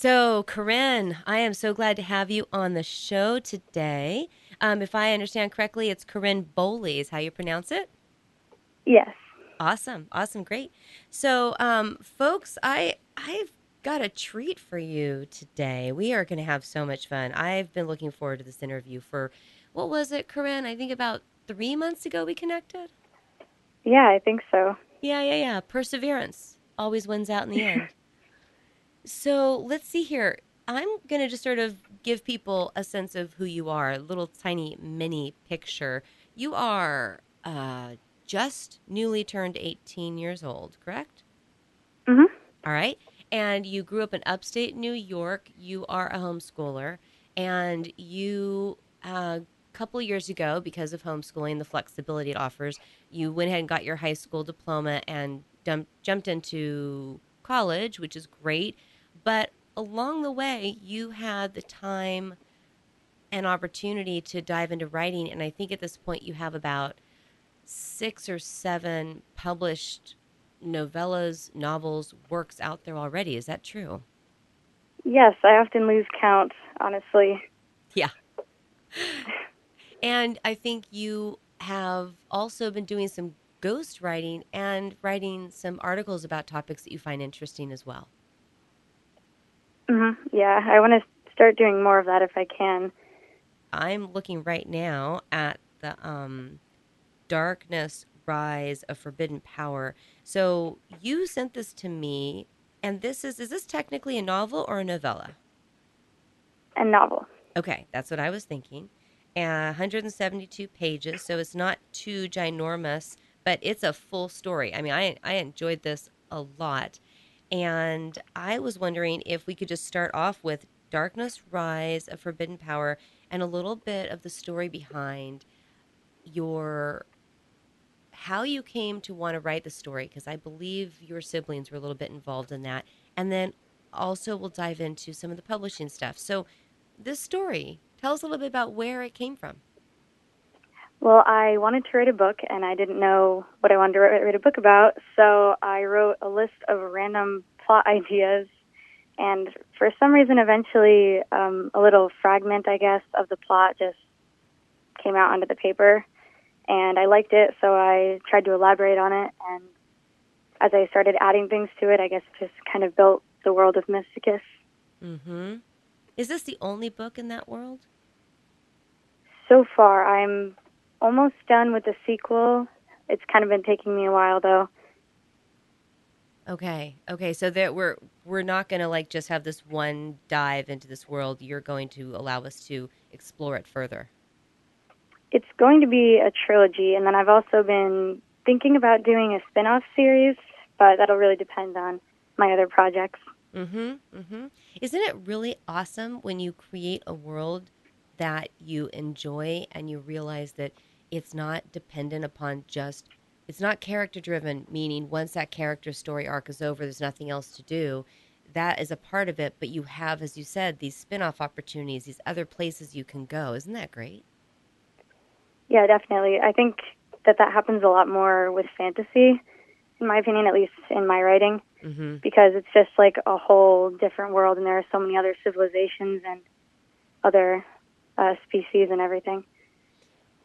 So, Carynn, I am so glad to have you on the show today. Um, if I understand correctly, it's Carynn Bohley, is how you pronounce it? Yes. Awesome, awesome, great. So, um, folks, I I've got a treat for you today. We are going to have so much fun. I've been looking forward to this interview for what was it, Carynn? I think about three months ago we connected. Yeah, I think so. Yeah, yeah, yeah. Perseverance always wins out in the end. So let's see here. I'm going to just sort of give people a sense of who you are, a little tiny mini picture. You are uh, just newly turned 18 years old, correct? Mm-hmm. All right. And you grew up in upstate New York. You are a homeschooler. And you, a uh, couple years ago, because of homeschooling, the flexibility it offers, you went ahead and got your high school diploma and dump, jumped into college, which is great. But along the way, you had the time and opportunity to dive into writing. And I think at this point, you have about six or seven published novellas, novels, works out there already. Is that true? Yes, I often lose count, honestly. Yeah. And I think you have also been doing some ghost writing and writing some articles about topics that you find interesting as well. Mhm. Yeah, I want to start doing more of that if I can. I'm looking right now at the um, Darkness Rise of Forbidden Power. So you sent this to me, and this is is this technically a novel or a novella? A novel. Okay, that's what I was thinking. Uh, 172 pages, so it's not too ginormous, but it's a full story. I mean, I I enjoyed this a lot, and I was wondering if we could just start off with Darkness Rise of Forbidden Power and a little bit of the story behind your how you came to want to write the story because I believe your siblings were a little bit involved in that, and then also we'll dive into some of the publishing stuff. So, this story, tell us a little bit about where it came from. Well, I wanted to write a book, and I didn't know what I wanted to write, write a book about, so I wrote a list of random plot ideas. And for some reason, eventually, um, a little fragment, I guess, of the plot just came out onto the paper. And I liked it, so I tried to elaborate on it. And as I started adding things to it, I guess it just kind of built the world of Mysticus. Mm-hmm. Is this the only book in that world? So far, I'm almost done with the sequel. It's kind of been taking me a while, though. Okay. Okay. So that we're we're not going to like just have this one dive into this world. You're going to allow us to explore it further. It's going to be a trilogy, and then I've also been thinking about doing a spin-off series, but that'll really depend on my other projects. Mm-hmm. Mm-hmm. Isn't it really awesome when you create a world that you enjoy and you realize that it's not dependent upon just it's not character driven, meaning once that character story arc is over, there's nothing else to do. That is a part of it, but you have, as you said, these spin off opportunities, these other places you can go. Isn't that great? Yeah, definitely. I think that that happens a lot more with fantasy, in my opinion, at least in my writing, Mm-hmm. because it's just like a whole different world, and there are so many other civilizations and other uh, species and everything.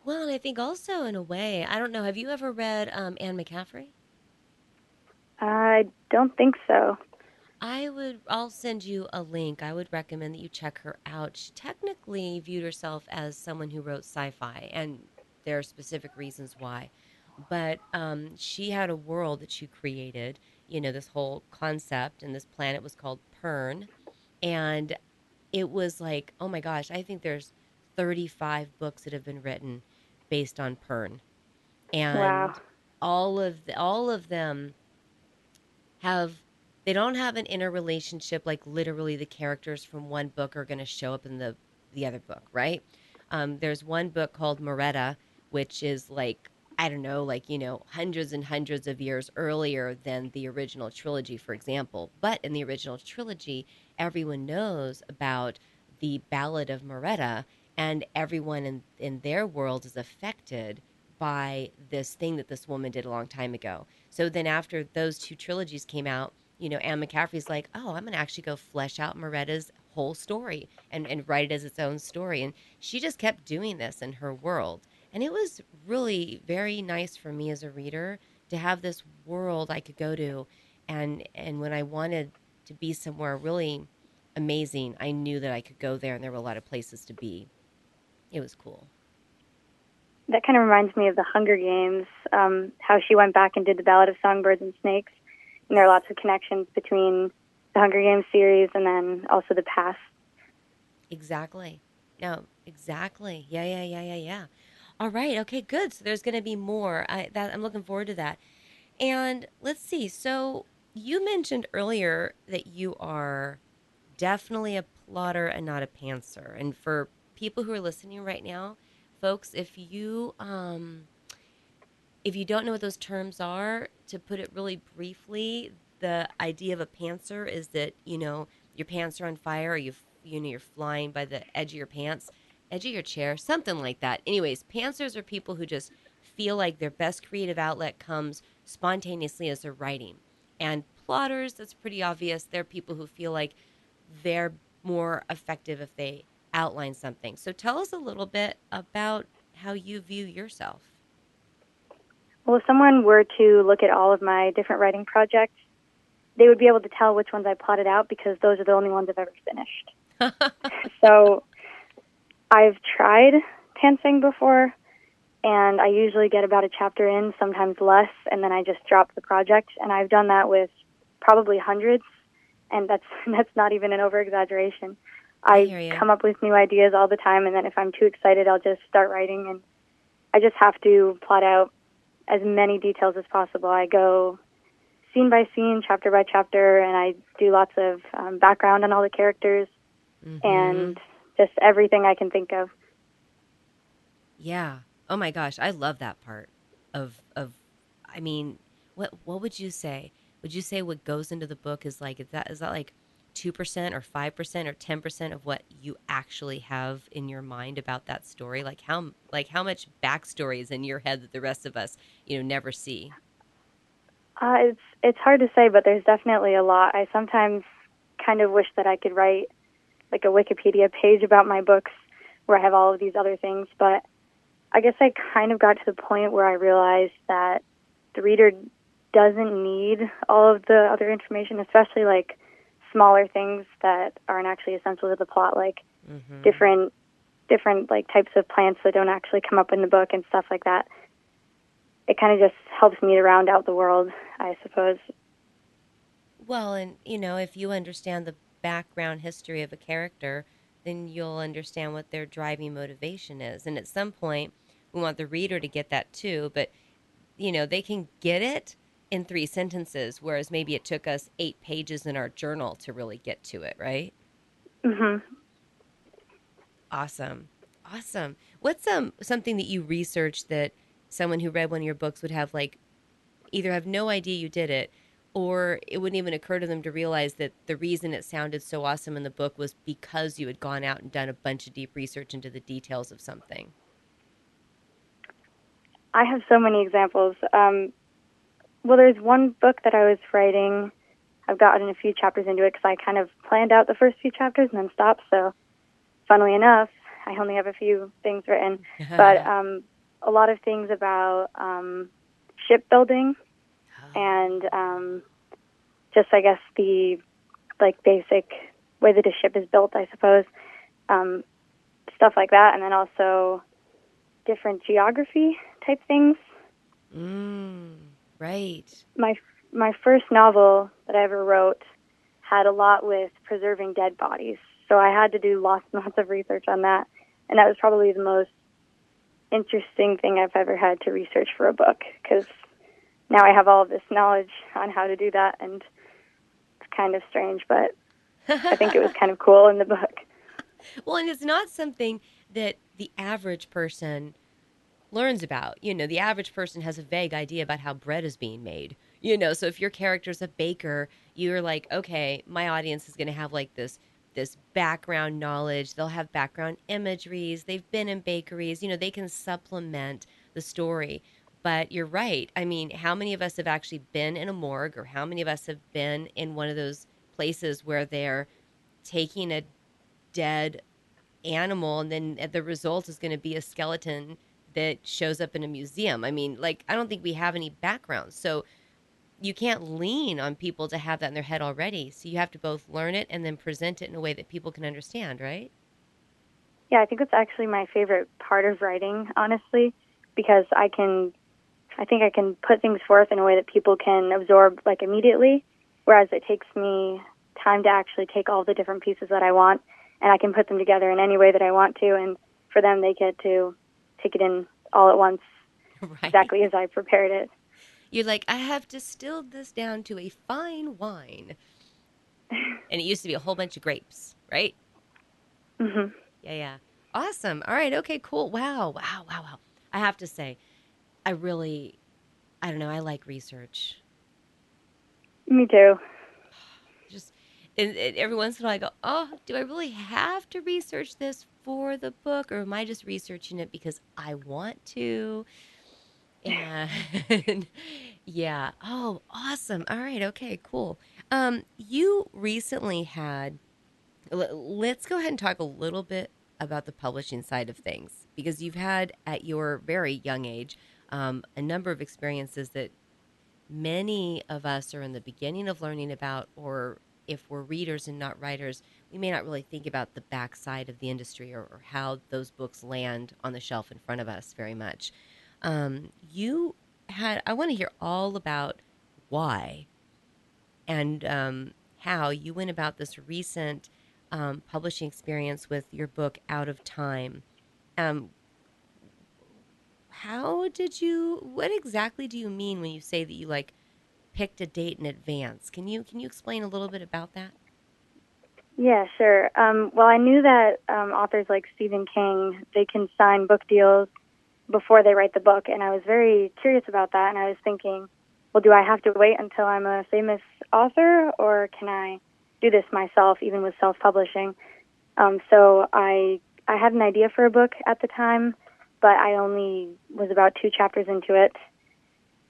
Well, and I think also in a way, I don't know. Have you ever read um, Anne McCaffrey? I don't think so. I would. I'll send you a link. I would recommend that you check her out. She technically viewed herself as someone who wrote sci-fi, and there are specific reasons why. But um, she had a world that she created. You know, this whole concept, and this planet was called Pern, and it was like, oh my gosh, I think there's 35 books that have been written based on Pern, and Wow. all of the, all of them have they don't have an interrelationship like literally the characters from one book are going to show up in the the other book right? Um, there's one book called Moreta which is like i don't know like you know hundreds and hundreds of years earlier than the original trilogy for example. But in the original trilogy everyone knows about the ballad of Moreta and everyone in, in their world is affected by this thing that this woman did a long time ago. So then after those two trilogies came out, you know, Anne McCaffrey's like, oh, I'm going to actually go flesh out Moreta's whole story and, and write it as its own story. And she just kept doing this in her world. And it was really very nice for me as a reader to have this world I could go to. And, and when I wanted to be somewhere really amazing, I knew that I could go there and there were a lot of places to be. It was cool. That kind of reminds me of the Hunger Games, um, how she went back and did the Ballad of Songbirds and Snakes. And there are lots of connections between the Hunger Games series and then also the past. Exactly. No, exactly. Yeah, yeah, yeah, yeah, yeah. All right. Okay, good. So there's going to be more. I that I'm looking forward to that. And let's see. So you mentioned earlier that you are definitely a plotter and not a pantser. And for people who are listening right now, folks, if you um if you don't know what those terms are, to put it really briefly, the idea of a pantser is that you know your pants are on fire, or you you know you're flying by the edge of your pants, edge of your chair, something like that. Anyways, pantsers are people who just feel like their best creative outlet comes spontaneously as they're writing, and plotters that's pretty obvious. They're people who feel like they're more effective if they outline something. So tell us a little bit about how you view yourself. Well, if someone were to look at all of my different writing projects, they would be able to tell which ones I plotted out because those are the only ones I've ever finished. so I've tried pantsing before, and I usually get about a chapter in, sometimes less, and then I just drop the project. And I've done that with probably hundreds, and that's that's not even an over exaggeration. I, I come up with new ideas all the time, and then if I'm too excited, I'll just start writing, and I just have to plot out as many details as possible. I go scene by scene, chapter by chapter, and I do lots of um, background on all the characters mm-hmm. and just everything I can think of. Yeah. Oh my gosh, I love that part of of. I mean, what what would you say? Would you say what goes into the book is like is that is that like two percent or five percent or ten percent of what you actually have in your mind about that story? Like how like how much backstory is in your head that the rest of us you know never see? Uh, it's it's hard to say, but there's definitely a lot. I sometimes kind of wish that I could write like a Wikipedia page about my books where I have all of these other things, but I guess I kind of got to the point where I realized that the reader doesn't need all of the other information, especially like smaller things that aren't actually essential to the plot, like mm-hmm. different different like types of plants that don't actually come up in the book and stuff like that. It kind of just helps me to round out the world, I suppose. Well, and you know, if you understand the background history of a character, then you'll understand what their driving motivation is. And at some point, we want the reader to get that too, but you know, they can get it in three sentences, whereas maybe it took us eight pages in our journal to really get to it, right? Mm-hmm. Awesome, awesome. What's um something that you researched that someone who read one of your books would have like either have no idea you did it, or it wouldn't even occur to them to realize that the reason it sounded so awesome in the book was because you had gone out and done a bunch of deep research into the details of something. I have so many examples. Um, well, there's one book that I was writing. I've gotten a few chapters into it because I kind of planned out the first few chapters and then stopped. So, funnily enough, I only have a few things written, but um, a lot of things about um, shipbuilding oh. and um, just, I guess, the like basic way that a ship is built, I suppose, um, stuff like that, and then also different geography type things. Mm. Right. My my first novel that I ever wrote had a lot with preserving dead bodies, so I had to do lots and lots of research on that, and that was probably the most interesting thing I've ever had to research for a book because now I have all of this knowledge on how to do that, and it's kind of strange, but I think it was kind of cool in the book. Well, and it's not something that the average person learns about. You know, the average person has a vague idea about how bread is being made. You know, so if your character's a baker, you're like, okay, my audience is going to have like this this background knowledge. They'll have background imageries. They've been in bakeries. You know, they can supplement the story. But you're right. I mean, how many of us have actually been in a morgue, or how many of us have been in one of those places where they're taking a dead animal and then the result is going to be a skeleton that shows up in a museum? I mean, like, I don't think we have any background. So you can't lean on people to have that in their head already. So you have to both learn it and then present it in a way that people can understand, right? Yeah, I think that's actually my favorite part of writing, honestly, because I can I think I can put things forth in a way that people can absorb like immediately, whereas it takes me time to actually take all the different pieces that I want and I can put them together in any way that I want to and for them they get to take it in all at once right. exactly as I prepared it. You're like, I have distilled this down to a fine wine. and it used to be a whole bunch of grapes, right? Mm-hmm. Yeah, yeah. Awesome. All right. Okay, cool. Wow. Wow, wow, wow. I have to say, I really, I don't know, I like research. Me too. And, and every once in a while, I go, oh, do I really have to research this for the book, or am I just researching it because I want to? And yeah, oh, awesome. All right, okay, cool. Um, you recently had. Let's go ahead and talk a little bit about the publishing side of things because you've had at your very young age um, a number of experiences that many of us are in the beginning of learning about, or if we're readers and not writers, we may not really think about the backside of the industry or, or how those books land on the shelf in front of us very much. Um, you had, I want to hear all about why and um, how you went about this recent um, publishing experience with your book Out of Time. Um, how did you what exactly do you mean when you say that you like picked a date in advance. Can you can you explain a little bit about that? Yeah sure. Um, well i knew that um, authors like stephen king they can sign book deals before they write the book and i was very curious about that and i was thinking well do i have to wait until i'm a famous author or can i do this myself even with self-publishing? Um, so i i had an idea for a book at the time but I only was about two chapters into it.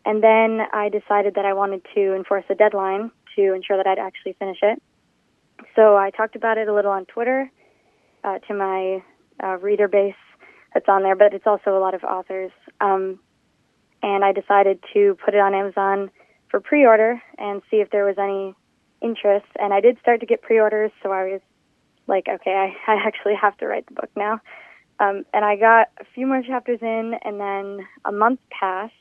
And then I decided that I wanted to enforce a deadline to ensure that I'd actually finish it. So I talked about it a little on Twitter uh, to my uh, reader base that's on there, but it's also a lot of authors. Um, and I decided to put it on Amazon for pre-order and see if there was any interest. And I did start to get pre-orders, so I was like, okay, I, I actually have to write the book now. Um, and I got a few more chapters in, and then a month passed,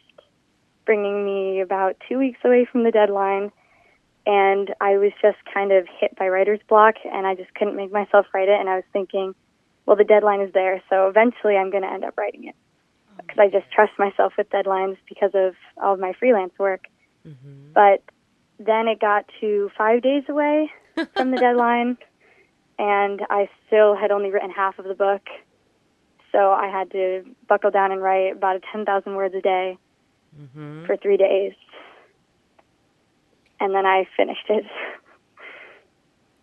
bringing me about two weeks away from the deadline. And I was just kind of hit by writer's block, and I just couldn't make myself write it. And I was thinking, well, the deadline is there, so eventually I'm going to end up writing it. Because I just trust myself with deadlines because of all of my freelance work. Mm-hmm. But then it got to five days away from the deadline, and I still had only written half of the book so I had to buckle down and write about 10,000 words a day mm-hmm. for three days. And then I finished it.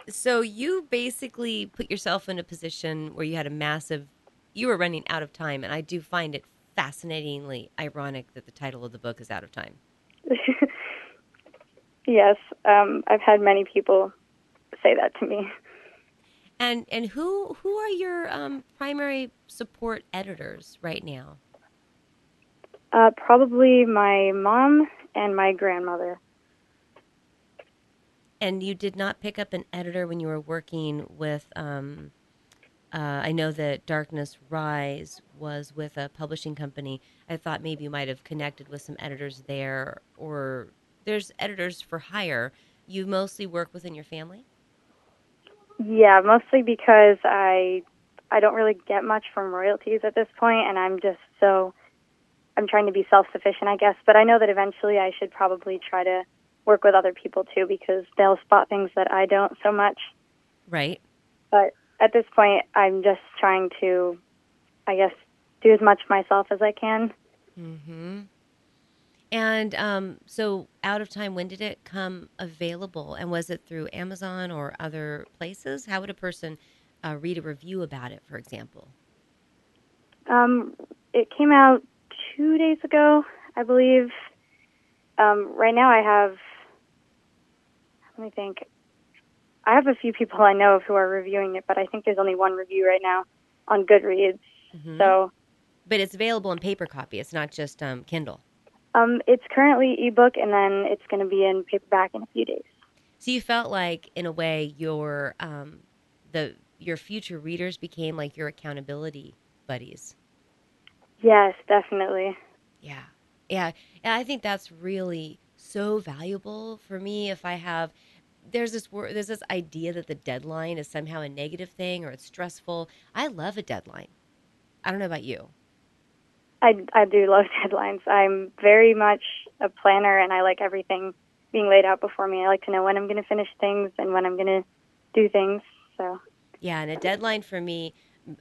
So you basically put yourself in a position where you had a massive, you were running out of time. And I do find it fascinatingly ironic that the title of the book is Out of Time. yes. Um, I've had many people say that to me. And and who who are your um, primary support editors right now? Uh, probably my mom and my grandmother. And you did not pick up an editor when you were working with. Um, uh, I know that Darkness Rise was with a publishing company. I thought maybe you might have connected with some editors there, or there's editors for hire. You mostly work within your family. Yeah, mostly because I I don't really get much from royalties at this point, and I'm just so I'm trying to be self sufficient, I guess. But I know that eventually I should probably try to work with other people too because they'll spot things that I don't so much. Right. But at this point, I'm just trying to, I guess, do as much myself as I can. Mm Mhm. And um, so, out of time, when did it come available? And was it through Amazon or other places? How would a person uh, read a review about it, for example? Um, it came out two days ago. I believe. Um, right now, I have. Let me think. I have a few people I know of who are reviewing it, but I think there's only one review right now on Goodreads. Mhm. So but it's available in paper copy. It's not just um, Kindle. um, it's currently ebook, and then it's going to be in paperback in a few days. So you felt like, in a way, your um, the your future readers became like your accountability buddies. Yes, definitely. Yeah, yeah, and I think that's really so valuable for me. If I have, there's this word, there's this idea that the deadline is somehow a negative thing or it's stressful. I love a deadline. I don't know about you. I, I do love deadlines. I'm very much a planner, and I like everything being laid out before me. I like to know when I'm going to finish things and when I'm going to do things. So Yeah, and a deadline for me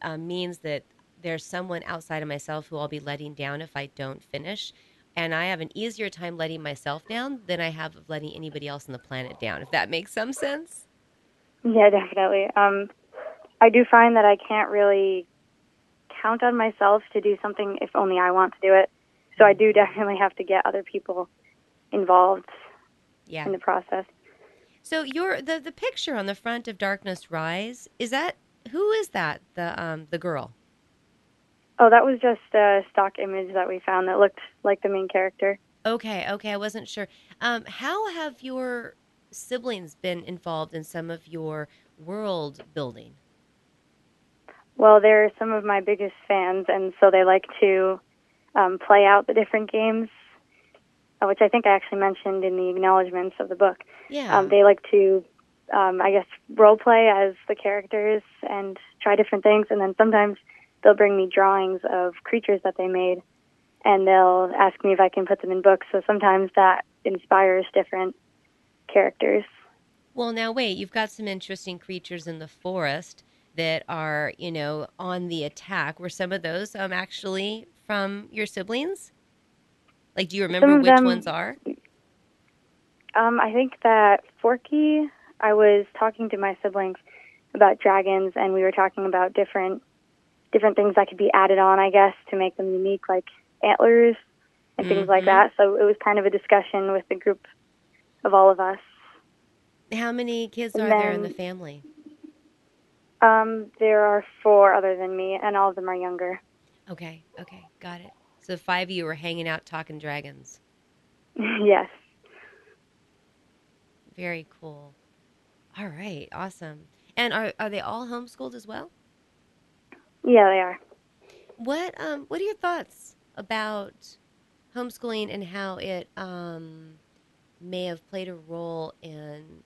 uh, means that there's someone outside of myself who I'll be letting down if I don't finish. And I have an easier time letting myself down than I have of letting anybody else on the planet down, if that makes some sense. yeah, definitely. Um, I do find that I can't really count on myself to do something if only I want to do it. So I do definitely have to get other people involved Yeah. in the process. So your the the picture on the front of Darkness Rise is that who is that the um the girl? Oh, that was just a stock image that we found that looked like the main character. Okay, okay, I wasn't sure. Um, how have your siblings been involved in some of your world building? Well, they're some of my biggest fans, and so they like to um, play out the different games, uh, which I think I actually mentioned in the acknowledgments of the book. Yeah. Um, they like to, um, I guess, role play as the characters and try different things, and then sometimes they'll bring me drawings of creatures that they made, and they'll ask me if I can put them in books. So sometimes that inspires different characters. Well, now wait, you've got some interesting creatures in the forest that are, you know, on the attack. Were some of those um actually from your siblings? Like, do you remember which them- ones are? Um, I think that Forky, I was talking to my siblings about dragons, and we were talking about different different things that could be added on, I guess, to make them unique, like antlers and things like Mhm. that. So it was kind of a discussion with the group of all of us. How many kids And are there in the family? Um, there are four other than me, and all of them are younger. Okay, okay, got it. So five of you were hanging out talking dragons. yes. Very cool. All right, awesome. And are are they all homeschooled as well? Yeah, they are. What um what are your thoughts about homeschooling and how it um may have played a role in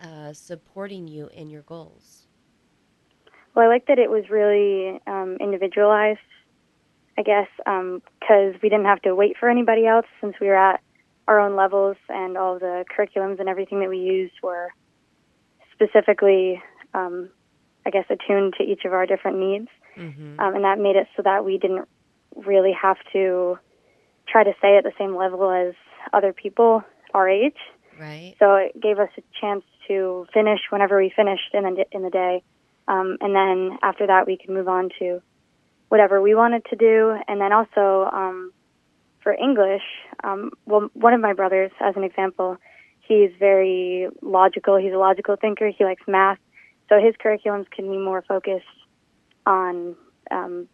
uh, supporting you in your goals? Well, I like that it was really um, individualized, I guess, because we didn't have to wait for anybody else since we were at our own levels and all the curriculums and everything that we used were specifically, um, I guess, attuned to each of our different needs. Mm-hmm. Um, and that made it so that we didn't really have to try to stay at the same level as other people our age. right. So it gave us a chance to finish whenever we finished in the in the day, um, and then after that we could move on to whatever we wanted to do. And then also um, for English, um, well, one of my brothers, as an example, he's very logical. He's a logical thinker. He likes math, so his curriculums can be more focused on um,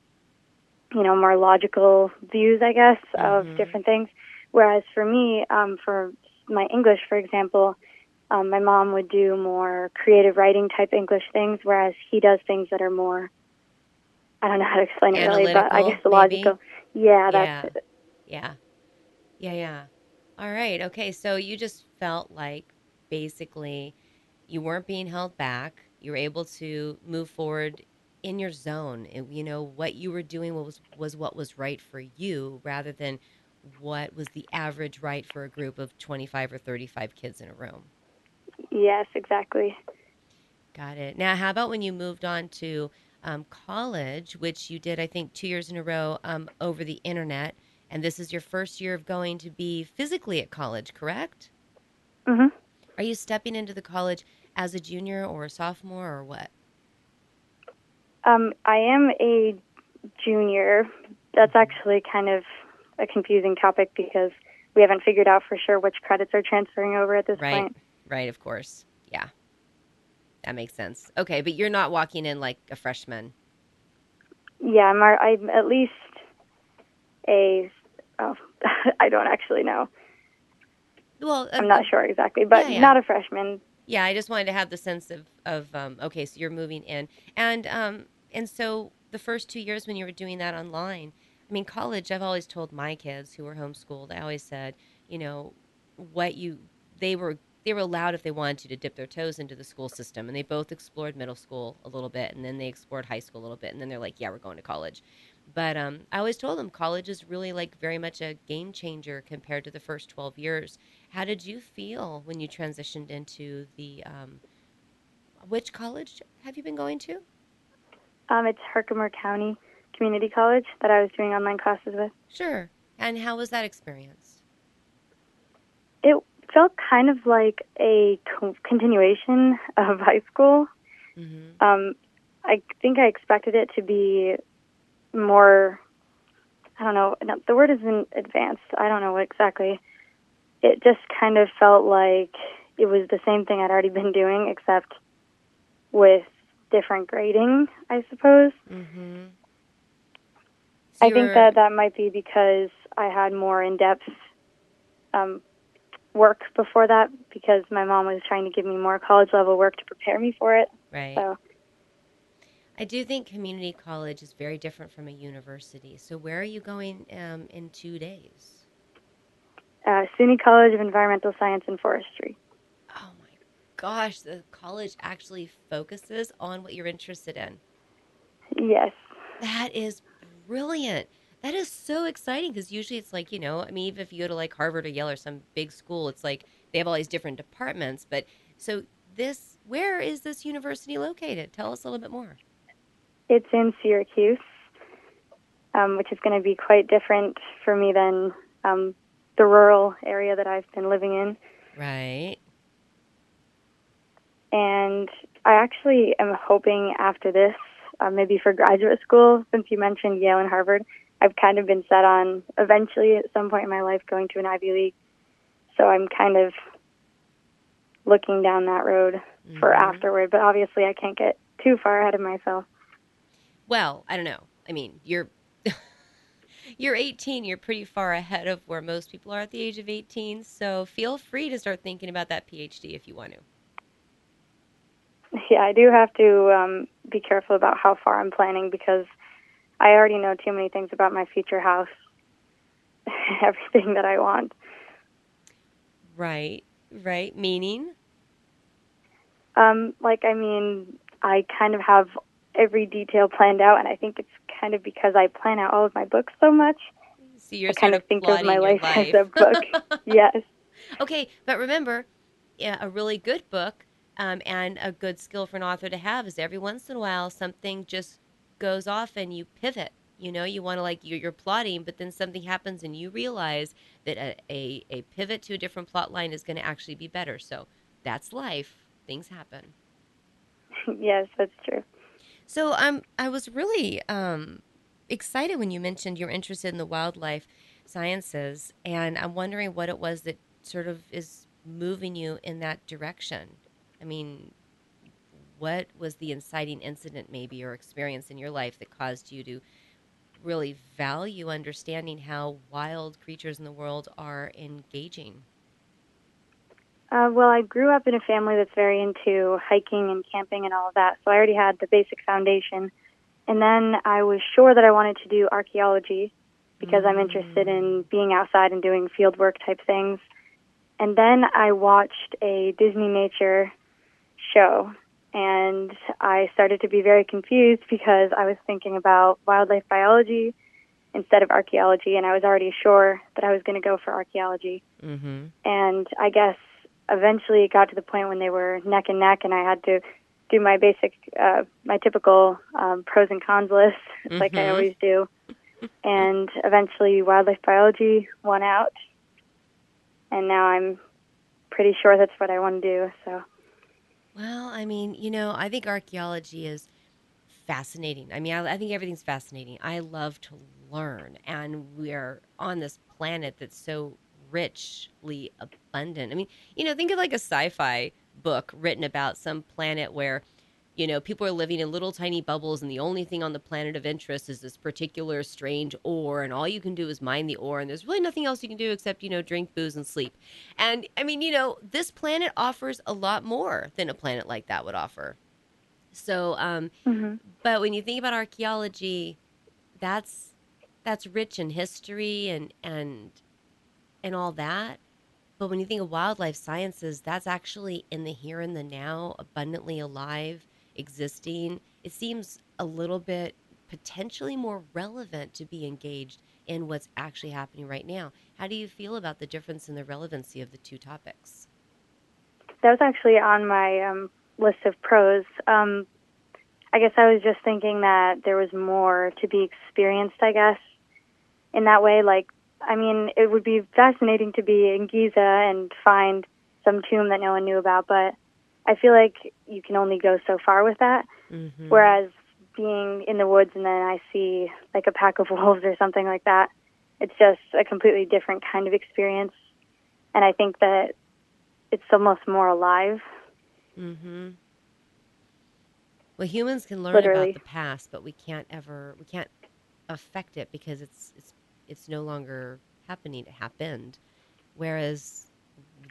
you know more logical views, I guess, Mhm. of different things. Whereas for me, um, for my English, for example, um, my mom would do more creative writing type English things, whereas he does things that are more. I don't know how to explain it really, but I guess the maybe? logical. Yeah, that's Yeah. it. Yeah. Yeah, yeah. All right. Okay. So you just felt like basically you weren't being held back. You were able to move forward in your zone. You know, what you were doing was was what was right for you rather than what was the average right for a group of 25 or 35 kids in a room. Yes, exactly. Got it. Now, how about when you moved on to um, college, which you did, I think, two years in a row um, over the internet, and this is your first year of going to be physically at college, correct? hmm Are you stepping into the college as a junior or a sophomore or what? Um, I am a junior. That's actually kind of a confusing topic because we haven't figured out for sure which credits are transferring over at this Right. point. Right, of course. Yeah. That makes sense. Okay, but you're not walking in like a freshman. Yeah, I'm, I'm at least a. Oh, I don't actually know. Well, uh, I'm not sure exactly, but yeah, yeah. not a freshman. Yeah, I just wanted to have the sense of of um, okay, so you're moving in, and um, and so the first two years when you were doing that online, I mean, college. I've always told my kids who were homeschooled. I always said, you know, what you they were they were allowed if they wanted to to dip their toes into the school system, and they both explored middle school a little bit, and then they explored high school a little bit, and then they're like, yeah, we're going to college. But um, I always told them college is really like very much a game changer compared to the first 12 years. How did you feel when you transitioned into the um, which college have you been going to? Um, it's Herkimer County Community College that I was doing online classes with. Sure. And how was that experience? It felt kind of like a co- continuation of high school. Mm-hmm. Um, I think I expected it to be more. I don't know. The word isn't advanced. I don't know what exactly. It just kind of felt like it was the same thing I'd already been doing, except with different grading. I suppose. Mm-hmm. I think that that might be because I had more in-depth um, work before that because my mom was trying to give me more college level work to prepare me for it. right. So I do think community college is very different from a university. So where are you going um, in two days? Uh, SUNY College of Environmental Science and Forestry. Oh my gosh, the college actually focuses on what you're interested in. Yes. That is brilliant. That is so exciting because usually it's like, you know, I mean, even if you go to like Harvard or Yale or some big school, it's like they have all these different departments. But so this, where is this university located? Tell us a little bit more. It's in Syracuse, um, which is going to be quite different for me than um, the rural area that I've been living in. Right. And I actually am hoping after this, uh, maybe for graduate school, since you mentioned Yale and Harvard, I've kind of been set on eventually at some point in my life going to an Ivy League. So I'm kind of looking down that road for Mhm. afterward. But obviously, I can't get too far ahead of myself. Well, I don't know. I mean, you're you're 18. You're pretty far ahead of where most people are at the age of 18. So feel free to start thinking about that PhD if you want to. Yeah, I do have to um, be careful about how far I'm planning because I already know too many things about my future house. Everything that I want. Right. Right. Meaning. Um, like, I mean, I kind of have every detail planned out, and I think it's kind of because I plan out all of my books so much. So you're I kind sort of think of my your life as a book. yes. Okay, but remember, yeah, a really good book um, and a good skill for an author to have is every once in a while something just goes off and you pivot. You know, you want to like you're, you're plotting, but then something happens and you realize that a, a, a pivot to a different plot line is going to actually be better. So that's life. Things happen. yes, that's true. So um, I was really um, excited when you mentioned you're interested in the wildlife sciences, and I'm wondering what it was that sort of is moving you in that direction. I mean, what was the inciting incident, maybe, or experience in your life that caused you to really value understanding how wild creatures in the world are engaging? Uh, well, I grew up in a family that's very into hiking and camping and all of that, so I already had the basic foundation. And then I was sure that I wanted to do archaeology because I'm interested in being outside and doing field work type things. And then I watched a Disney nature show, and I started to be very confused because I was thinking about wildlife biology instead of archaeology, and I was already sure that I was going to go for archaeology. Mm-hmm. And I guess eventually it got to the point when they were neck and neck, and I had to do my basic, uh, my typical um, pros and cons list, like I Mhm. always do. And eventually, wildlife biology won out, and now I'm pretty sure that's what I want to do. So, Well, I mean, you know, I think archaeology is fascinating. I mean, I, I think everything's fascinating. I love to learn, and we're on this planet that's so richly abundant. I mean, you know, think of like a sci-fi book written about some planet where you know, people are living in little tiny bubbles, and the only thing on the planet of interest is this particular strange ore, and all you can do is mine the ore, and there's really nothing else you can do except, you know, drink booze and sleep. And I mean, you know, this planet offers a lot more than a planet like that would offer. So, um, mm-hmm. but when you think about archaeology, that's that's rich in history and and and all that. But when you think of wildlife sciences, that's actually in the here and the now, abundantly alive existing, it seems a little bit potentially more relevant to be engaged in what's actually happening right now. How do you feel about the difference in the relevancy of the two topics? That was actually on my um, list of pros. Um, I guess I was just thinking that there was more to be experienced, I guess, in that way. Like, I mean, it would be fascinating to be in Giza and find some tomb that no one knew about, but I feel like you can only go so far with that. Mm-hmm. Whereas being in the woods and then I see like a pack of wolves or something like that, it's just a completely different kind of experience. And I think that it's almost more alive. hmm Well, humans can learn Literally. about the past, but we can't ever we can't affect it because it's it's it's no longer happening. It happened. Whereas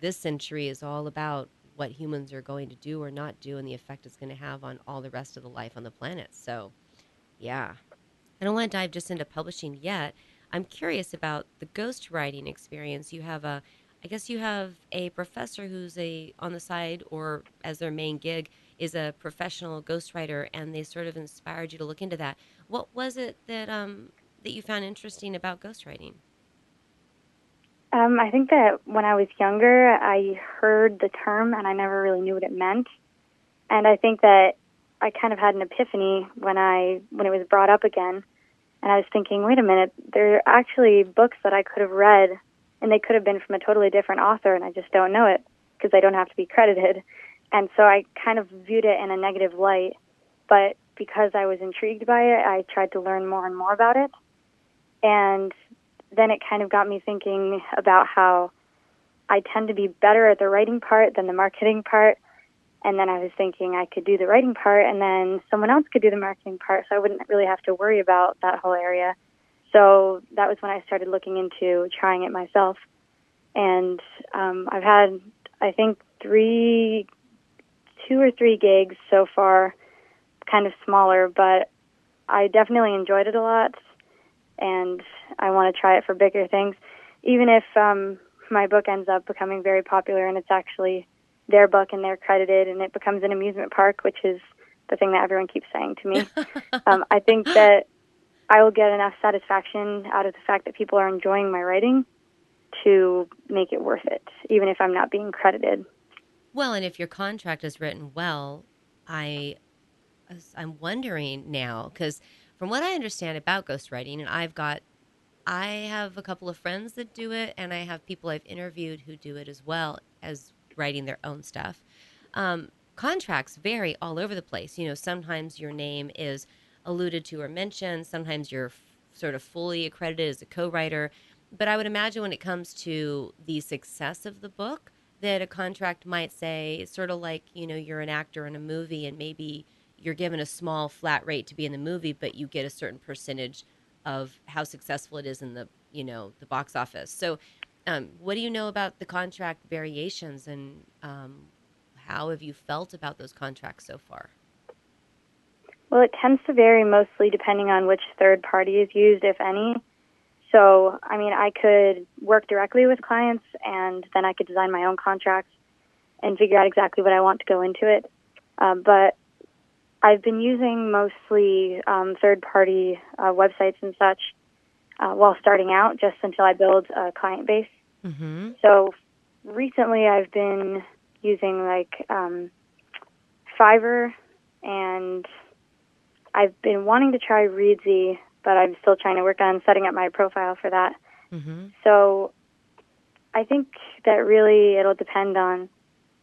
this century is all about what humans are going to do or not do and the effect it's going to have on all the rest of the life on the planet. So, yeah. I don't want to dive just into publishing yet. I'm curious about the ghostwriting experience. You have a I guess you have a professor who's a on the side or as their main gig is a professional ghostwriter and they sort of inspired you to look into that. What was it that um that you found interesting about ghostwriting? Um, I think that when I was younger, I heard the term and I never really knew what it meant. And I think that I kind of had an epiphany when I when it was brought up again, and I was thinking, wait a minute, there are actually books that I could have read, and they could have been from a totally different author, and I just don't know it because they don't have to be credited. And so I kind of viewed it in a negative light, but because I was intrigued by it, I tried to learn more and more about it. And then it kind of got me thinking about how I tend to be better at the writing part than the marketing part. And then I was thinking I could do the writing part and then someone else could do the marketing part so I wouldn't really have to worry about that whole area. So that was when I started looking into trying it myself. And um, I've had, I think, three, two or three gigs so far, kind of smaller, but I definitely enjoyed it a lot and I want to try it for bigger things. Even if um, my book ends up becoming very popular and it's actually their book and they're credited and it becomes an amusement park, which is the thing that everyone keeps saying to me. um, I think that I will get enough satisfaction out of the fact that people are enjoying my writing to make it worth it, even if I'm not being credited. Well, and if your contract is written well, I I'm wondering now because from what I understand about ghostwriting, and I've got, I have a couple of friends that do it, and I have people I've interviewed who do it as well as writing their own stuff. Um, contracts vary all over the place. You know, sometimes your name is alluded to or mentioned, sometimes you're f- sort of fully accredited as a co writer. But I would imagine when it comes to the success of the book, that a contract might say, sort of like, you know, you're an actor in a movie and maybe you're given a small flat rate to be in the movie, but you get a certain percentage of how successful it is in the you know the box office. So, um, what do you know about the contract variations, and um, how have you felt about those contracts so far? Well, it tends to vary mostly depending on which third party is used, if any. So, I mean, I could work directly with clients, and then I could design my own contracts and figure out exactly what I want to go into it. Um, but I've been using mostly um, third party uh, websites and such uh, while starting out, just until I build a client base. Mm-hmm. So recently I've been using like um, Fiverr and I've been wanting to try Reedsy, but I'm still trying to work on setting up my profile for that. Mm-hmm. So I think that really it'll depend on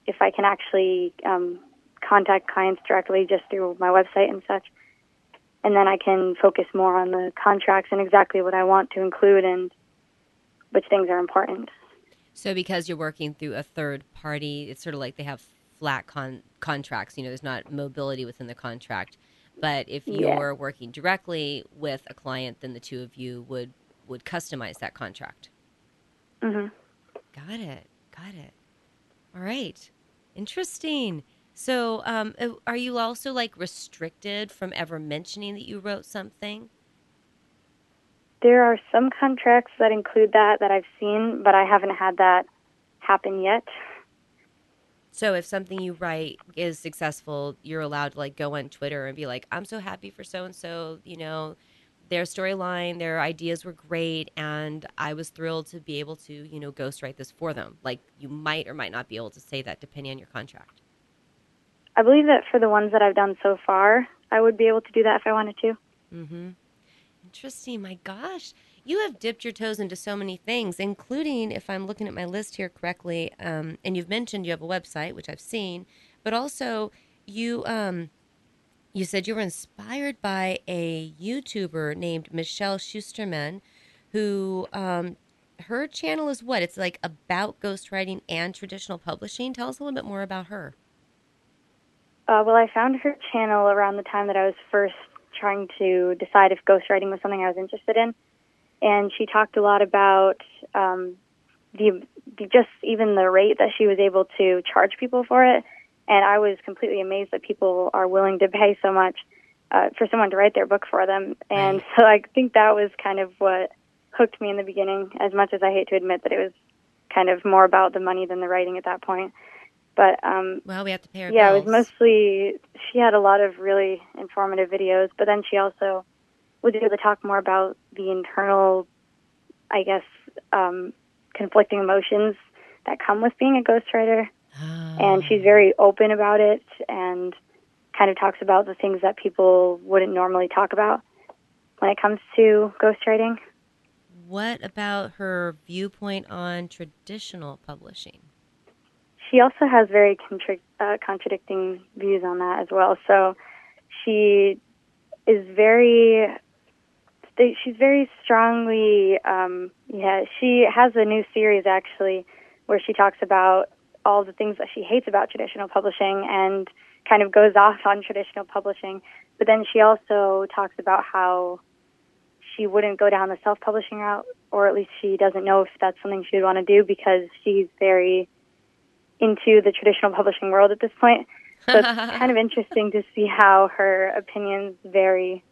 if I can actually um, contact clients directly just through my website and such. and then I can focus more on the contracts and exactly what I want to include and which things are important. So, because you're working through a third party, it's sort of like they have flat con- contracts. You know, there's not mobility within the contract. But if you're yeah. working directly with a client, then the two of you would would customize that contract. Mm-hmm. Got it. Got it. All right. Interesting. So, um, uh, are you also like restricted from ever mentioning that you wrote something? There are some contracts that include that that I've seen, but I haven't had that happen yet. So if something you write is successful, you're allowed to like go on Twitter and be like, "I'm so happy for so and so," you know, their storyline, their ideas were great, and I was thrilled to be able to, you know, ghostwrite this for them. Like you might or might not be able to say that depending on your contract. I believe that for the ones that I've done so far, I would be able to do that if I wanted to. Mm-hmm. Interesting. My gosh, you have dipped your toes into so many things, including, if I'm looking at my list here correctly, um, and you've mentioned you have a website, which I've seen, but also you um, you said you were inspired by a YouTuber named Michelle Schusterman, who um, her channel is what? It's like about ghostwriting and traditional publishing. Tell us a little bit more about her. Uh, well, I found her channel around the time that I was first trying to decide if ghostwriting was something I was interested in, and she talked a lot about um, the, the just even the rate that she was able to charge people for it, and I was completely amazed that people are willing to pay so much uh, for someone to write their book for them, and so I think that was kind of what hooked me in the beginning. As much as I hate to admit that it was kind of more about the money than the writing at that point. But um, well, we have to pay our yeah, bills. it was mostly she had a lot of really informative videos, but then she also was able to talk more about the internal, I guess, um, conflicting emotions that come with being a ghostwriter. Oh. And she's very open about it and kind of talks about the things that people wouldn't normally talk about when it comes to ghostwriting. What about her viewpoint on traditional publishing? She also has very contra- uh, contradicting views on that as well. So she is very she's very strongly um yeah she has a new series actually where she talks about all the things that she hates about traditional publishing and kind of goes off on traditional publishing but then she also talks about how she wouldn't go down the self-publishing route or at least she doesn't know if that's something she would want to do because she's very into the traditional publishing world at this point. So it's kind of interesting to see how her opinions vary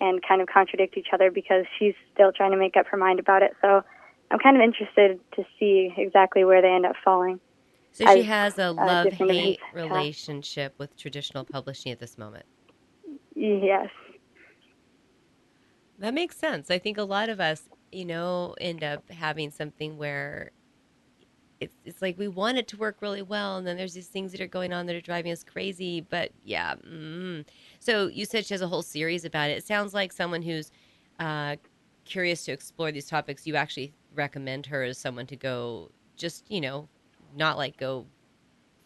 and kind of contradict each other because she's still trying to make up her mind about it. So I'm kind of interested to see exactly where they end up falling. So she has a uh, love hate relationship with traditional publishing at this moment. Yes. That makes sense. I think a lot of us, you know, end up having something where it's it's like we want it to work really well, and then there's these things that are going on that are driving us crazy. But yeah, mm. so you said she has a whole series about it. It sounds like someone who's uh, curious to explore these topics. You actually recommend her as someone to go, just you know, not like go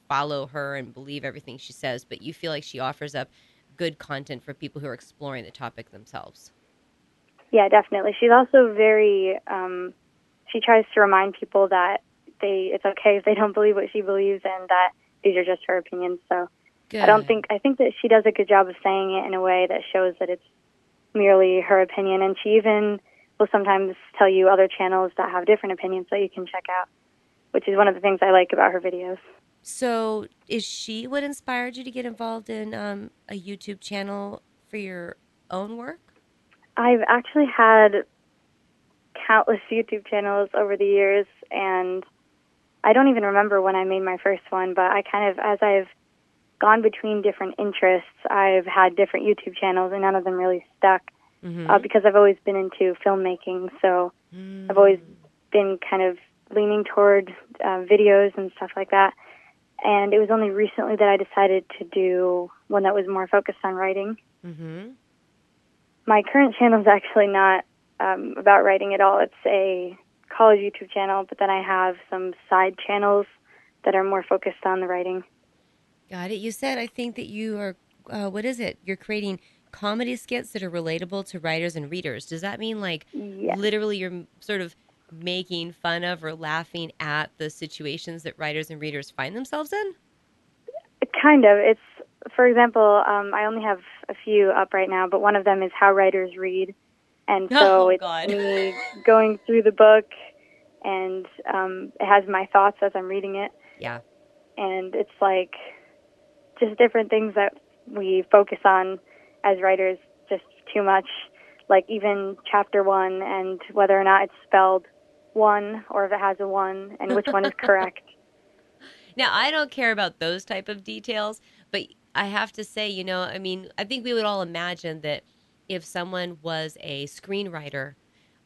follow her and believe everything she says, but you feel like she offers up good content for people who are exploring the topic themselves. Yeah, definitely. She's also very. Um, she tries to remind people that they it's okay if they don't believe what she believes and that these are just her opinions. So good. I don't think I think that she does a good job of saying it in a way that shows that it's merely her opinion and she even will sometimes tell you other channels that have different opinions that you can check out, which is one of the things I like about her videos. So, is she what inspired you to get involved in um, a YouTube channel for your own work? I've actually had countless YouTube channels over the years, and I don't even remember when I made my first one, but I kind of, as I've gone between different interests, I've had different YouTube channels, and none of them really stuck mm-hmm. uh, because I've always been into filmmaking. So mm. I've always been kind of leaning toward uh, videos and stuff like that. And it was only recently that I decided to do one that was more focused on writing. Mm-hmm. My current channel is actually not um, about writing at all. It's a college YouTube channel, but then I have some side channels that are more focused on the writing. Got it. You said I think that you are. Uh, what is it? You're creating comedy skits that are relatable to writers and readers. Does that mean like Yes. literally you're sort of making fun of or laughing at the situations that writers and readers find themselves in? Kind of. It's, for example, um, I only have a few up right now, but one of them is how writers read. And so Oh, it's God. me going through the book, and um, it has my thoughts as I'm reading it. Yeah. And it's like just different things that we focus on as writers just too much. Like even chapter one and whether or not it's spelled one or if it has a one and which one is correct. Now, I don't care about those type of details, but I have to say, you know, I mean, I think we would all imagine that if someone was a screenwriter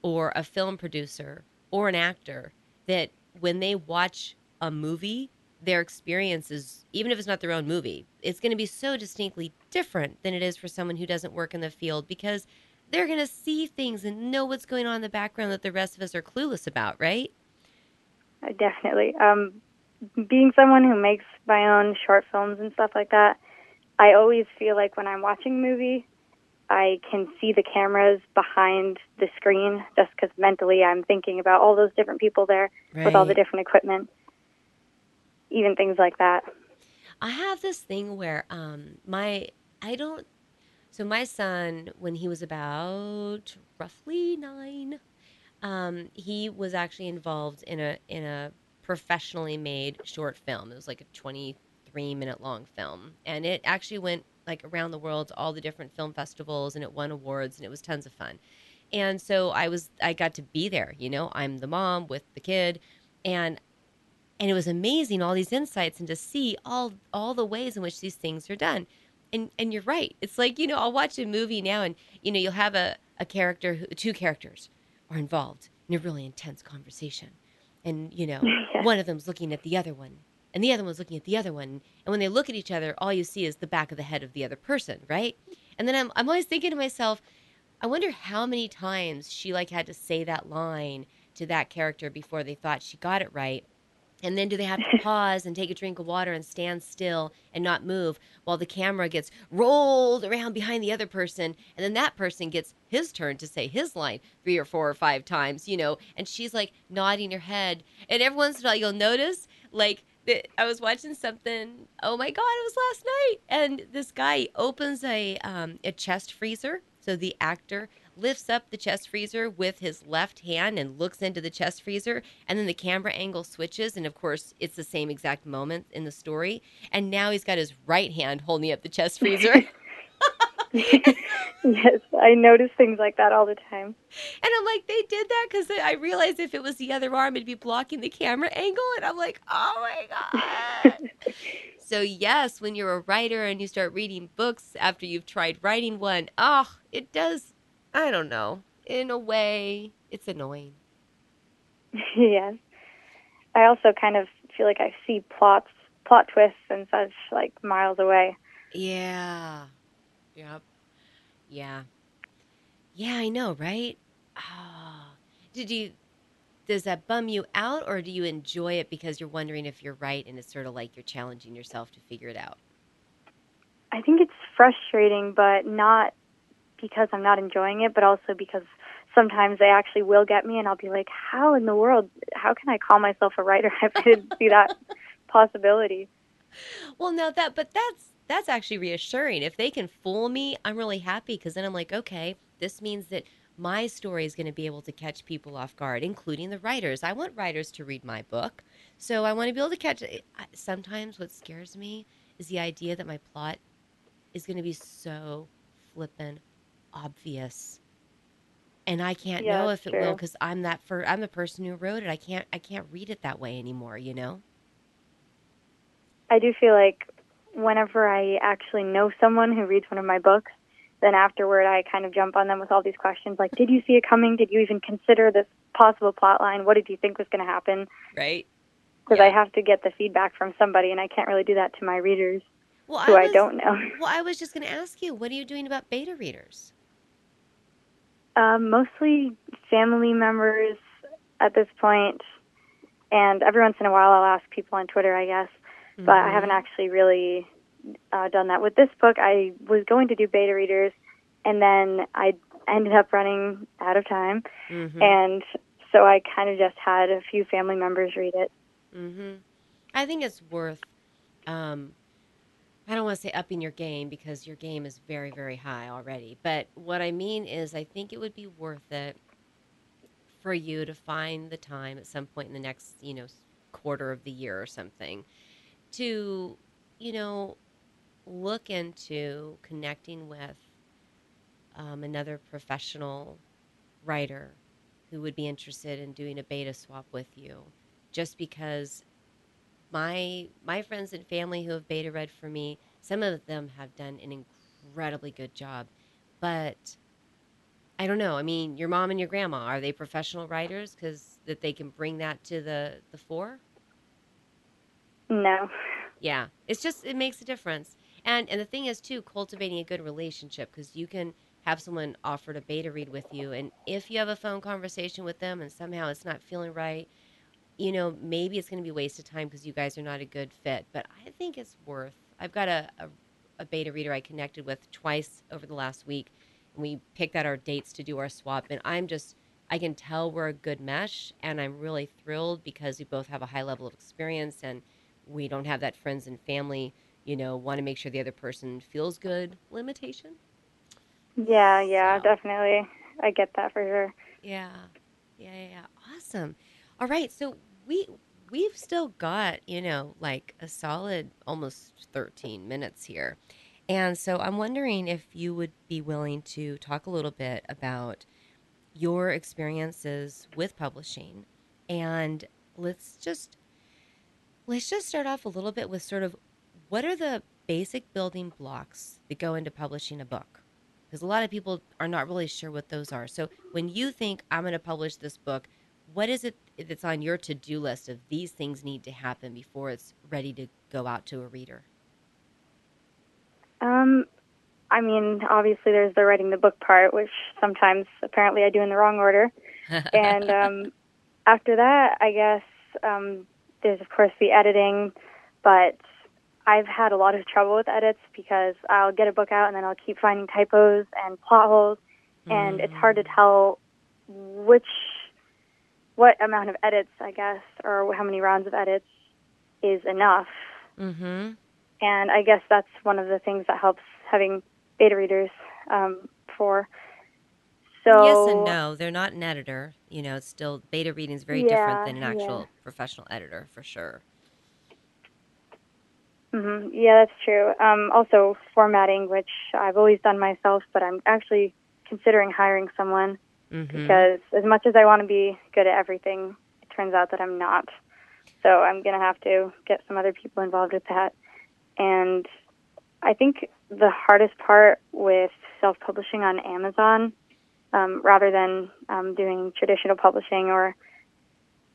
or a film producer or an actor, that when they watch a movie, their experience is, even if it's not their own movie, it's going to be so distinctly different than it is for someone who doesn't work in the field because they're going to see things and know what's going on in the background that the rest of us are clueless about, right? Uh, Definitely. Um, being someone who makes my own short films and stuff like that, I always feel like when I'm watching a movie, I can see the cameras behind the screen just because mentally I'm thinking about all those different people there with all the different equipment, even things like that. I have this thing where um my I don't so my son when he was about roughly 9 um he was actually involved in a in a professionally made short film. It was like a 23 minute long film and it actually went like around the world to all the different film festivals and it won awards and it was tons of fun. And so I was I got to be there, you know. I'm the mom with the kid and and it was amazing all these insights and to see all all the ways in which these things are done and and you're right it's like you know i'll watch a movie now and you know you'll have a, a character who two characters are involved in a really intense conversation and you know one of them's looking at the other one and the other one's looking at the other one and when they look at each other all you see is the back of the head of the other person right and then i'm, I'm always thinking to myself i wonder how many times she like had to say that line to that character before they thought she got it right and then do they have to pause and take a drink of water and stand still and not move while the camera gets rolled around behind the other person and then that person gets his turn to say his line three or four or five times, you know, and she's like nodding her head. And every once in a while you'll notice like I was watching something, oh my god, it was last night. And this guy opens a um, a chest freezer. So the actor lifts up the chest freezer with his left hand and looks into the chest freezer and then the camera angle switches and of course it's the same exact moment in the story and now he's got his right hand holding up the chest freezer yes, I notice things like that all the time. and i'm like they did that because i realized if it was the other arm it'd be blocking the camera angle and i'm like oh my god so yes when you're a writer and you start reading books after you've tried writing one oh it does i don't know in a way it's annoying yes. I also kind of feel like I see plots, plot twists and such like miles away. Yeah. Yep. Yeah. Yeah, I know, right? Oh. Did you does that bum you out or do you enjoy it because you're wondering if you're right and it's sort of like you're challenging yourself to figure it out? I think it's frustrating, but not because I'm not enjoying it, but also because sometimes they actually will get me, and I'll be like, "How in the world? How can I call myself a writer if I didn't see that possibility?" Well, now that but that's that's actually reassuring. If they can fool me, I'm really happy because then I'm like, okay, this means that my story is going to be able to catch people off guard, including the writers. I want writers to read my book, so I want to be able to catch. Sometimes what scares me is the idea that my plot is going to be so flippin' obvious, and I can't Yeah, know if it will because I'm that for I'm the person who wrote it. I can't I can't read it that way anymore. You know. I do feel like whenever I actually know someone who reads one of my books, then afterward I kind of jump on them with all these questions like, "Did you see it coming? Did you even consider this possible plot line? What did you think was going to happen?" Right. Because Yeah. I have to get the feedback from somebody, and I can't really do that to my readers Well, who I, was- don't know. Well, I was just going to ask you, what are you doing about beta readers? Um, mostly family members at this point, and every once in a while I'll ask people on Twitter, I guess. But I haven't Mhm. actually really uh, done that with this book. I was going to do beta readers, and then I ended up running out of time, Mm-hmm. and so I kind of just had a few family members read it. Mm-hmm. I think it's worth. Um, I don't want to say upping your game because your game is very, very high already. But what I mean is, I think it would be worth it for you to find the time at some point in the next, you know, quarter of the year or something to, you know, look into connecting with um, another professional writer who would be interested in doing a beta swap with you just because my my friends and family who have beta read for me some of them have done an incredibly good job but i don't know. I mean your mom and your grandma are they professional writers because that they can bring that to the the fore No. yeah. It's just it makes a difference. And and the thing is too cultivating a good relationship because you can have someone offer to beta read with you and if you have a phone conversation with them and somehow it's not feeling right you know maybe it's going to be a waste of time because you guys are not a good fit. But i think it's worth i've got a, a, a beta reader i connected with twice over the last week and we picked out our dates to do our swap and i'm just i can tell we're a good mesh and i'm really thrilled because we both have a high level of experience and we don't have that friends and family you know want to make sure the other person feels good limitation Yeah, yeah, So- definitely. I get that for sure. Yeah. Yeah, yeah, yeah. Awesome. All right. So we we've still got, you know, like a solid almost 13 minutes here. And so I'm wondering if you would be willing to talk a little bit about your experiences with publishing and let's just let's just start off a little bit with sort of what are the basic building blocks that go into publishing a book? Because a lot of people are not really sure what those are. So when you think i'm going to publish this book what is it that's on your to-do list of these things need to happen before it's ready to go out to a reader? Um, I mean, obviously there's the writing the book part, which sometimes apparently I do in the wrong order. and um, after that, I guess um, there's of course the editing, but I've had a lot of trouble with edits because I'll get a book out and then I'll keep finding typos and plot holes, and it's hard to tell which what amount of edits, I guess, or how many rounds of edits is enough. mm-hmm And I guess that's one of the things that helps having beta readers um, for. So yes and no they're not an editor you know it's still beta reading is very different than an yeah. actual professional editor for sure hmm Yeah, that's true. Um, also, formatting, which I've always done myself, but I'm actually considering hiring someone mm-hmm. because as much as I want to be good at everything, it turns out that I'm not. So I'm going to have to get some other people involved with that. And I think the hardest part with self publishing on Amazon, um, rather than um, doing traditional publishing or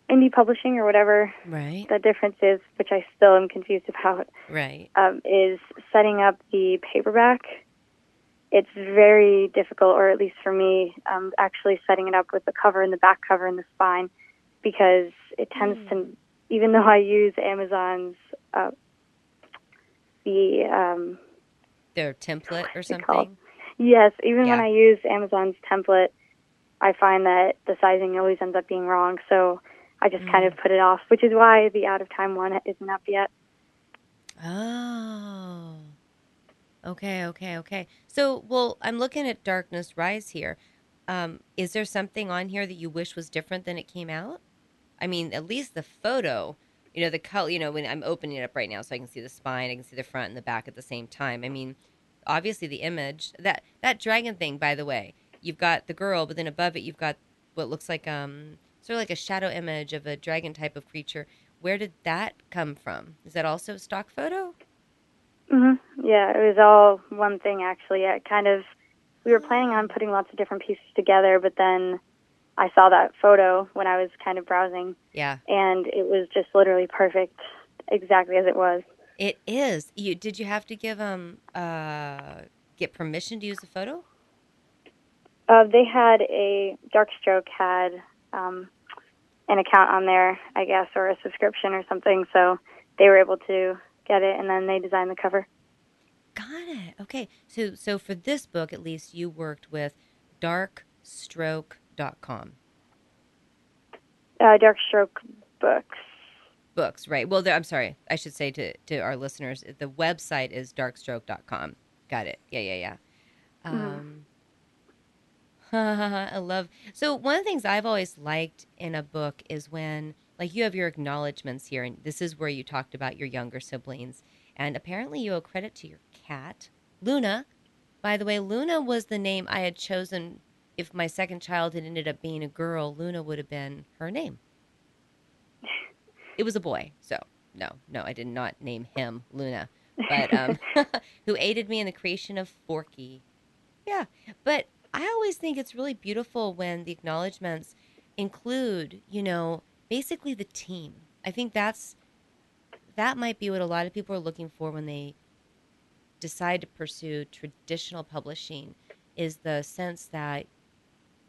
indie publishing or whatever right. the difference is, which I still am confused about, right. um, is setting up the paperback. It's very difficult, or at least for me, um, actually setting it up with the cover and the back cover and the spine, because it tends to, even though I use Amazon's, uh, the um, their template or something yes, even when I use Amazon's template, I find that the sizing always ends up being wrong. So I just kind of put it off, which is why the out of time one isn't up yet. Oh. Okay, okay, okay. So, well, I'm looking at Darkness Rise here. Um, is there something on here that you wish was different than it came out? I mean, at least the photo, you know, the color, you know, when I'm opening it up right now so I can see the spine, I can see the front and the back at the same time. I mean, obviously the image, that that dragon thing, by the way, you've got the girl, but then above it you've got what looks like um sort of like a shadow image of a dragon type of creature. Where did that come from? Is that also a stock photo? hmm Yeah, it was all one thing actually. I kind of we were planning on putting lots of different pieces together, but then I saw that photo when I was kind of browsing, Yeah, and it was just literally perfect, exactly as it was. It is. You did you have to give um uh get permission to use the photo? Uh, they had a Darkstroke had um, an account on there, I guess, or a subscription or something, so they were able to get it, and then they designed the cover. Got it. Okay. So so for this book at least you worked with darkstroke.com. Uh, Darkstroke Books. Books, right. Well, I'm sorry. I should say to to our listeners, the website is darkstroke.com. Got it. Yeah, yeah, yeah. Um I love. So one of the things I've always liked in a book is when like you have your acknowledgments here and this is where you talked about your younger siblings and apparently you owe credit to your cat, Luna. By the way, Luna was the name I had chosen if my second child had ended up being a girl, Luna would have been her name. It was a boy, so no, no, I did not name him Luna, but um, who aided me in the creation of Forky. Yeah, but I always think it's really beautiful when the acknowledgments include, you know, basically the team. I think that's that might be what a lot of people are looking for when they decide to pursue traditional publishing is the sense that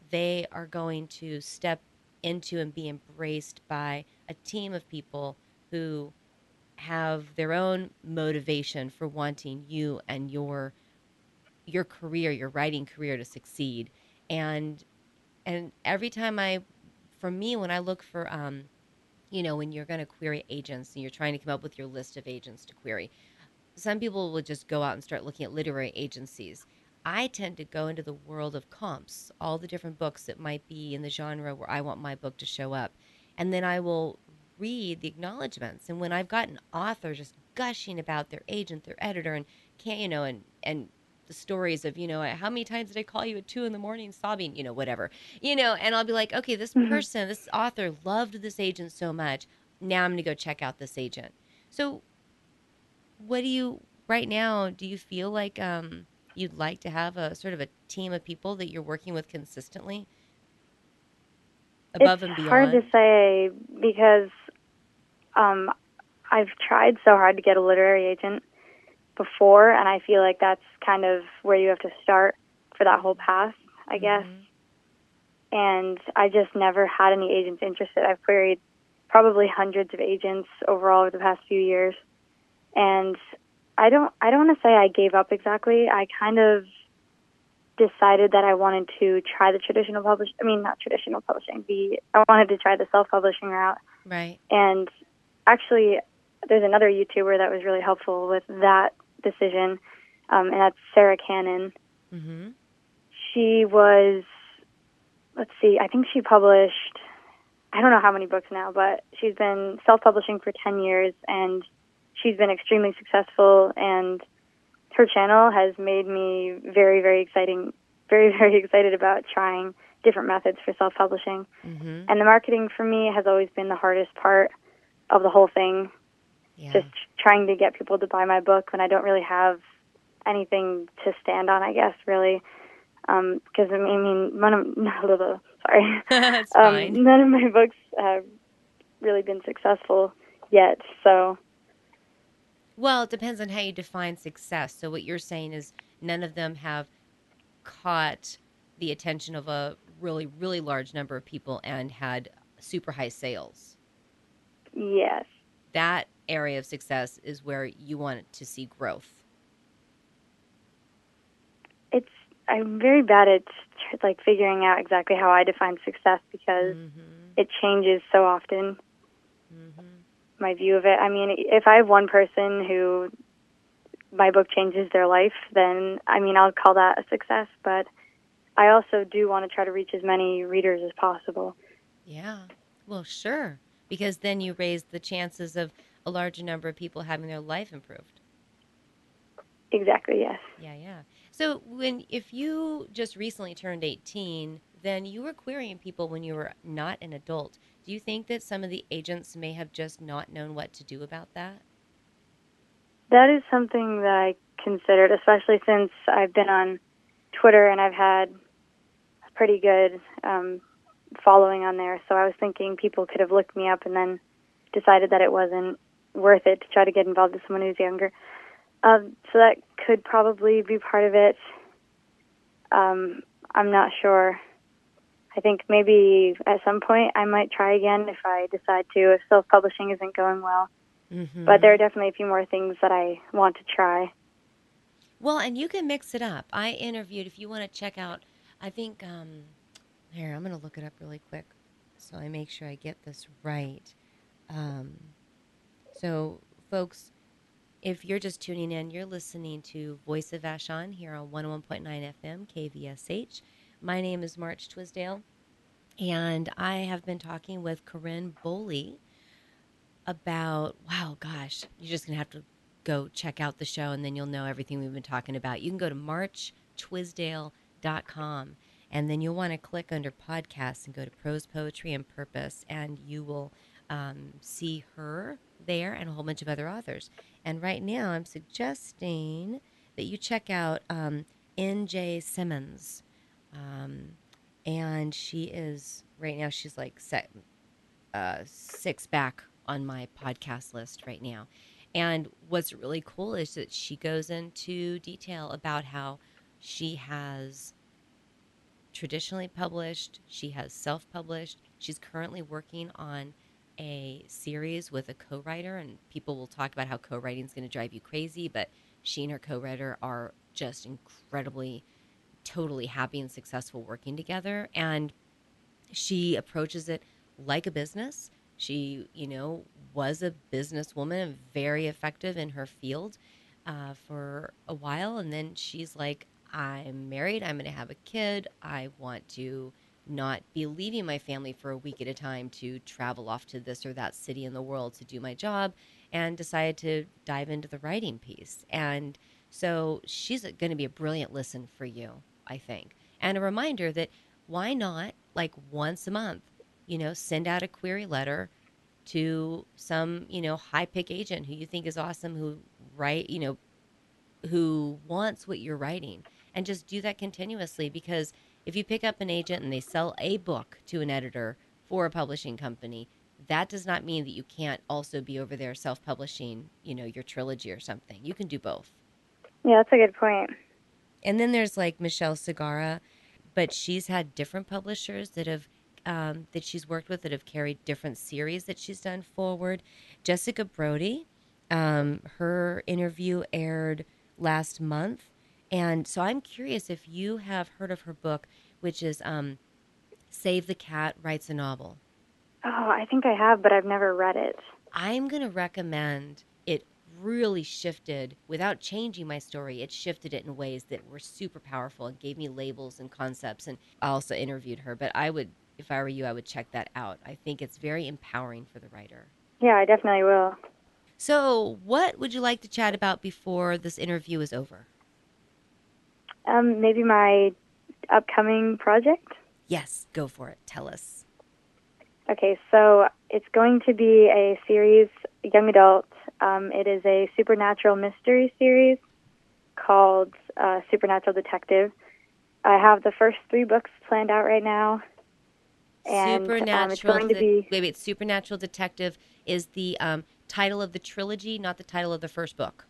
they are going to step into and be embraced by a team of people who have their own motivation for wanting you and your your career, your writing career to succeed. And and every time I for me when I look for um you know, when you're going to query agents and you're trying to come up with your list of agents to query, some people will just go out and start looking at literary agencies. I tend to go into the world of comps, all the different books that might be in the genre where I want my book to show up. And then I will read the acknowledgments. And when I've got an author just gushing about their agent, their editor, and can't, you know, and, and the stories of, you know, how many times did I call you at two in the morning sobbing, you know, whatever, you know, and I'll be like, okay, this Mhm. person, this author loved this agent so much. Now I'm going to go check out this agent. So, what do you, right now, do you feel like um, you'd like to have a sort of a team of people that you're working with consistently above it's and beyond? hard to say because um, I've tried so hard to get a literary agent before, and I feel like that's kind of where you have to start for that whole path, I guess. Mhm. And I just never had any agents interested. I've queried probably hundreds of agents overall over the past few years, and I don't I don't want to say I gave up exactly. I kind of decided that I wanted to try the traditional publish I mean not traditional publishing, the I wanted to try the self-publishing route. Right. And actually there's another YouTuber that was really helpful with that decision. Um, and that's Sarah Cannon. Mm-hmm. She was let's see, I think she published I don't know how many books now, but she's been self-publishing for 10 years and she's been extremely successful and her channel has made me very very exciting very very excited about trying different methods for self-publishing. Mm-hmm. and the marketing for me has always been the hardest part of the whole thing. Yeah. just trying to get people to buy my book when I don't really have anything to stand on I guess really. Because I mean, I mean none of sorry. Um, none of my books have really been successful yet so Well, it depends on how you define success. So what you're saying is none of them have caught the attention of a really, really large number of people and had super high sales. yes That area of success is where you want to see growth. it's I'm very bad at like figuring out exactly how I define success because Mm-hmm. it changes so often. My view of it. I mean, if I have one person who my book changes their life, then I mean, I'll call that a success, but I also do want to try to reach as many readers as possible. Yeah. Well, sure. Because then you raise the chances of a larger number of people having their life improved. Exactly, yes. Yeah, yeah. So when if you just recently turned 18, then you were querying people when you were not an adult. Do you think that some of the agents may have just not known what to do about that? That is something that I considered, especially since I've been on Twitter and I've had a pretty good um, following on there. So I was thinking people could have looked me up and then decided that it wasn't worth it to try to get involved with someone who's younger. Um, so that could probably be part of it. Um, I'm not sure. I think maybe at some point I might try again if I decide to, if self publishing isn't going well. Mm-hmm. But there are definitely a few more things that I want to try. Well, and you can mix it up. I interviewed, if you want to check out, I think, um, here, I'm going to look it up really quick so I make sure I get this right. Um, so, folks, if you're just tuning in, you're listening to Voice of Vashon here on 101.9 FM KVSH. My name is March Twisdale, and I have been talking with Carynn Bohley about, wow, gosh, you're just going to have to go check out the show and then you'll know everything we've been talking about. You can go to marchtwisdale.com and then you'll want to click under podcasts and go to prose, poetry, and purpose, and you will um, see her there and a whole bunch of other authors. And right now, I'm suggesting that you check out um, N.J. Simmons. Um, and she is, right now, she's like set, uh, six back on my podcast list right now. And what's really cool is that she goes into detail about how she has traditionally published, she has self published. She's currently working on a series with a co writer, and people will talk about how co writing is going to drive you crazy, but she and her co writer are just incredibly, totally happy and successful working together. And she approaches it like a business. She, you know, was a businesswoman, very effective in her field uh, for a while. And then she's like, I'm married, I'm going to have a kid, I want to not be leaving my family for a week at a time to travel off to this or that city in the world to do my job and decided to dive into the writing piece. And so she's going to be a brilliant listen for you, I think. And a reminder that why not, like once a month, you know, send out a query letter to some, you know, high pick agent who you think is awesome, who write, you know, who wants what you're writing and just do that continuously because if you pick up an agent and they sell a book to an editor for a publishing company, that does not mean that you can't also be over there self-publishing, you know, your trilogy or something. You can do both. Yeah, that's a good point. And then there's like Michelle Segarra, but she's had different publishers that have um, that she's worked with that have carried different series that she's done forward. Jessica Brody, um, her interview aired last month, and so I'm curious if you have heard of her book, which is um, Save the Cat Writes a Novel. Oh, I think I have, but I've never read it. I'm going to recommend really shifted without changing my story. It shifted it in ways that were super powerful and gave me labels and concepts. And I also interviewed her, but I would, if I were you, I would check that out. I think it's very empowering for the writer. Yeah, I definitely will. So, what would you like to chat about before this interview is over? Um, maybe my upcoming project. Yes, go for it. Tell us. Okay, so it's going to be a series, young adult. Um, it is a supernatural mystery series called uh, Supernatural Detective. I have the first three books planned out right now. And, Supernatural. Um, it's going to be wait, wait. Supernatural Detective is the um, title of the trilogy, not the title of the first book.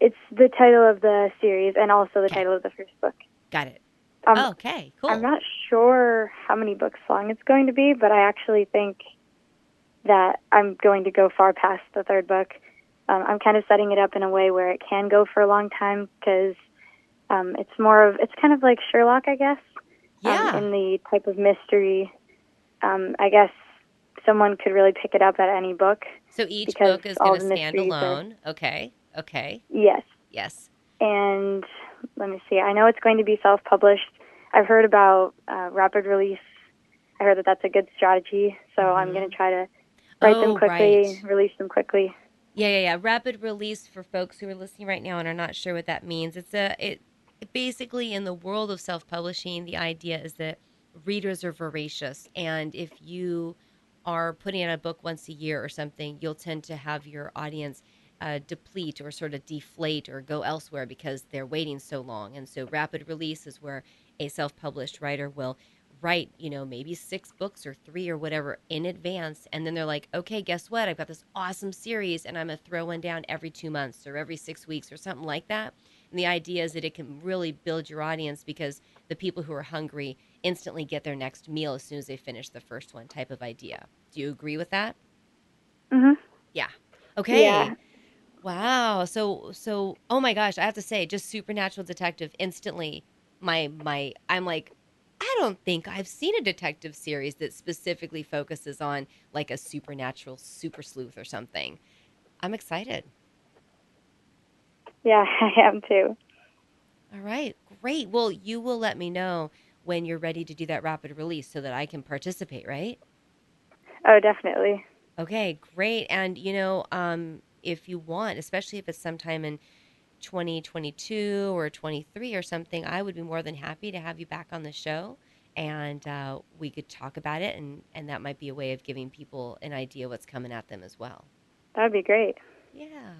It's the title of the series and also the Okay. title of the first book. Got it. Um, okay, cool. I'm not sure how many books long it's going to be, but I actually think that I'm going to go far past the third book. Um, I'm kind of setting it up in a way where it can go for a long time because um, it's more of it's kind of like Sherlock, I guess. yeah. Um, in the type of mystery, um, I guess someone could really pick it up at any book. so each book is going to stand mysteries are- alone. Okay. Okay. Yes. Yes. and let me see. I know it's going to be self-published. I've heard about uh, rapid release. I heard that that's a good strategy, so I'm Mhm. going to try to write oh, them quickly, right. release them quickly. Yeah, yeah, yeah. Rapid release for folks who are listening right now and are not sure what that means. It's a it basically in the world of self-publishing, the idea is that readers are voracious and if you are putting out a book once a year or something, you'll tend to have your audience uh, deplete or sort of deflate or go elsewhere because they're waiting so long. And so rapid release is where a self-published writer will write, you know, maybe six books or three or whatever in advance. And then they're like, okay, guess what? I've got this awesome series and I'm going to throw one down every two months or every six weeks or something like that. And the idea is that it can really build your audience because the people who are hungry instantly get their next meal as soon as they finish the first one type of idea. Do you agree with that? hmm Yeah. Okay. Yeah. Wow. So so oh my gosh, I have to say, just Supernatural Detective instantly my my I'm like I don't think I've seen a detective series that specifically focuses on like a supernatural super sleuth or something. I'm excited. Yeah, I am too. All right. Great. Well, you will let me know when you're ready to do that rapid release so that I can participate, right? Oh, definitely. Okay, great. And you know, um, if you want, especially if it's sometime in 2022 or 23 or something, I would be more than happy to have you back on the show and uh, we could talk about it and, and that might be a way of giving people an idea what's coming at them as well. That would be great. Yeah.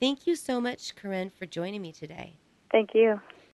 Thank you so much, Carynn, for joining me today. Thank you.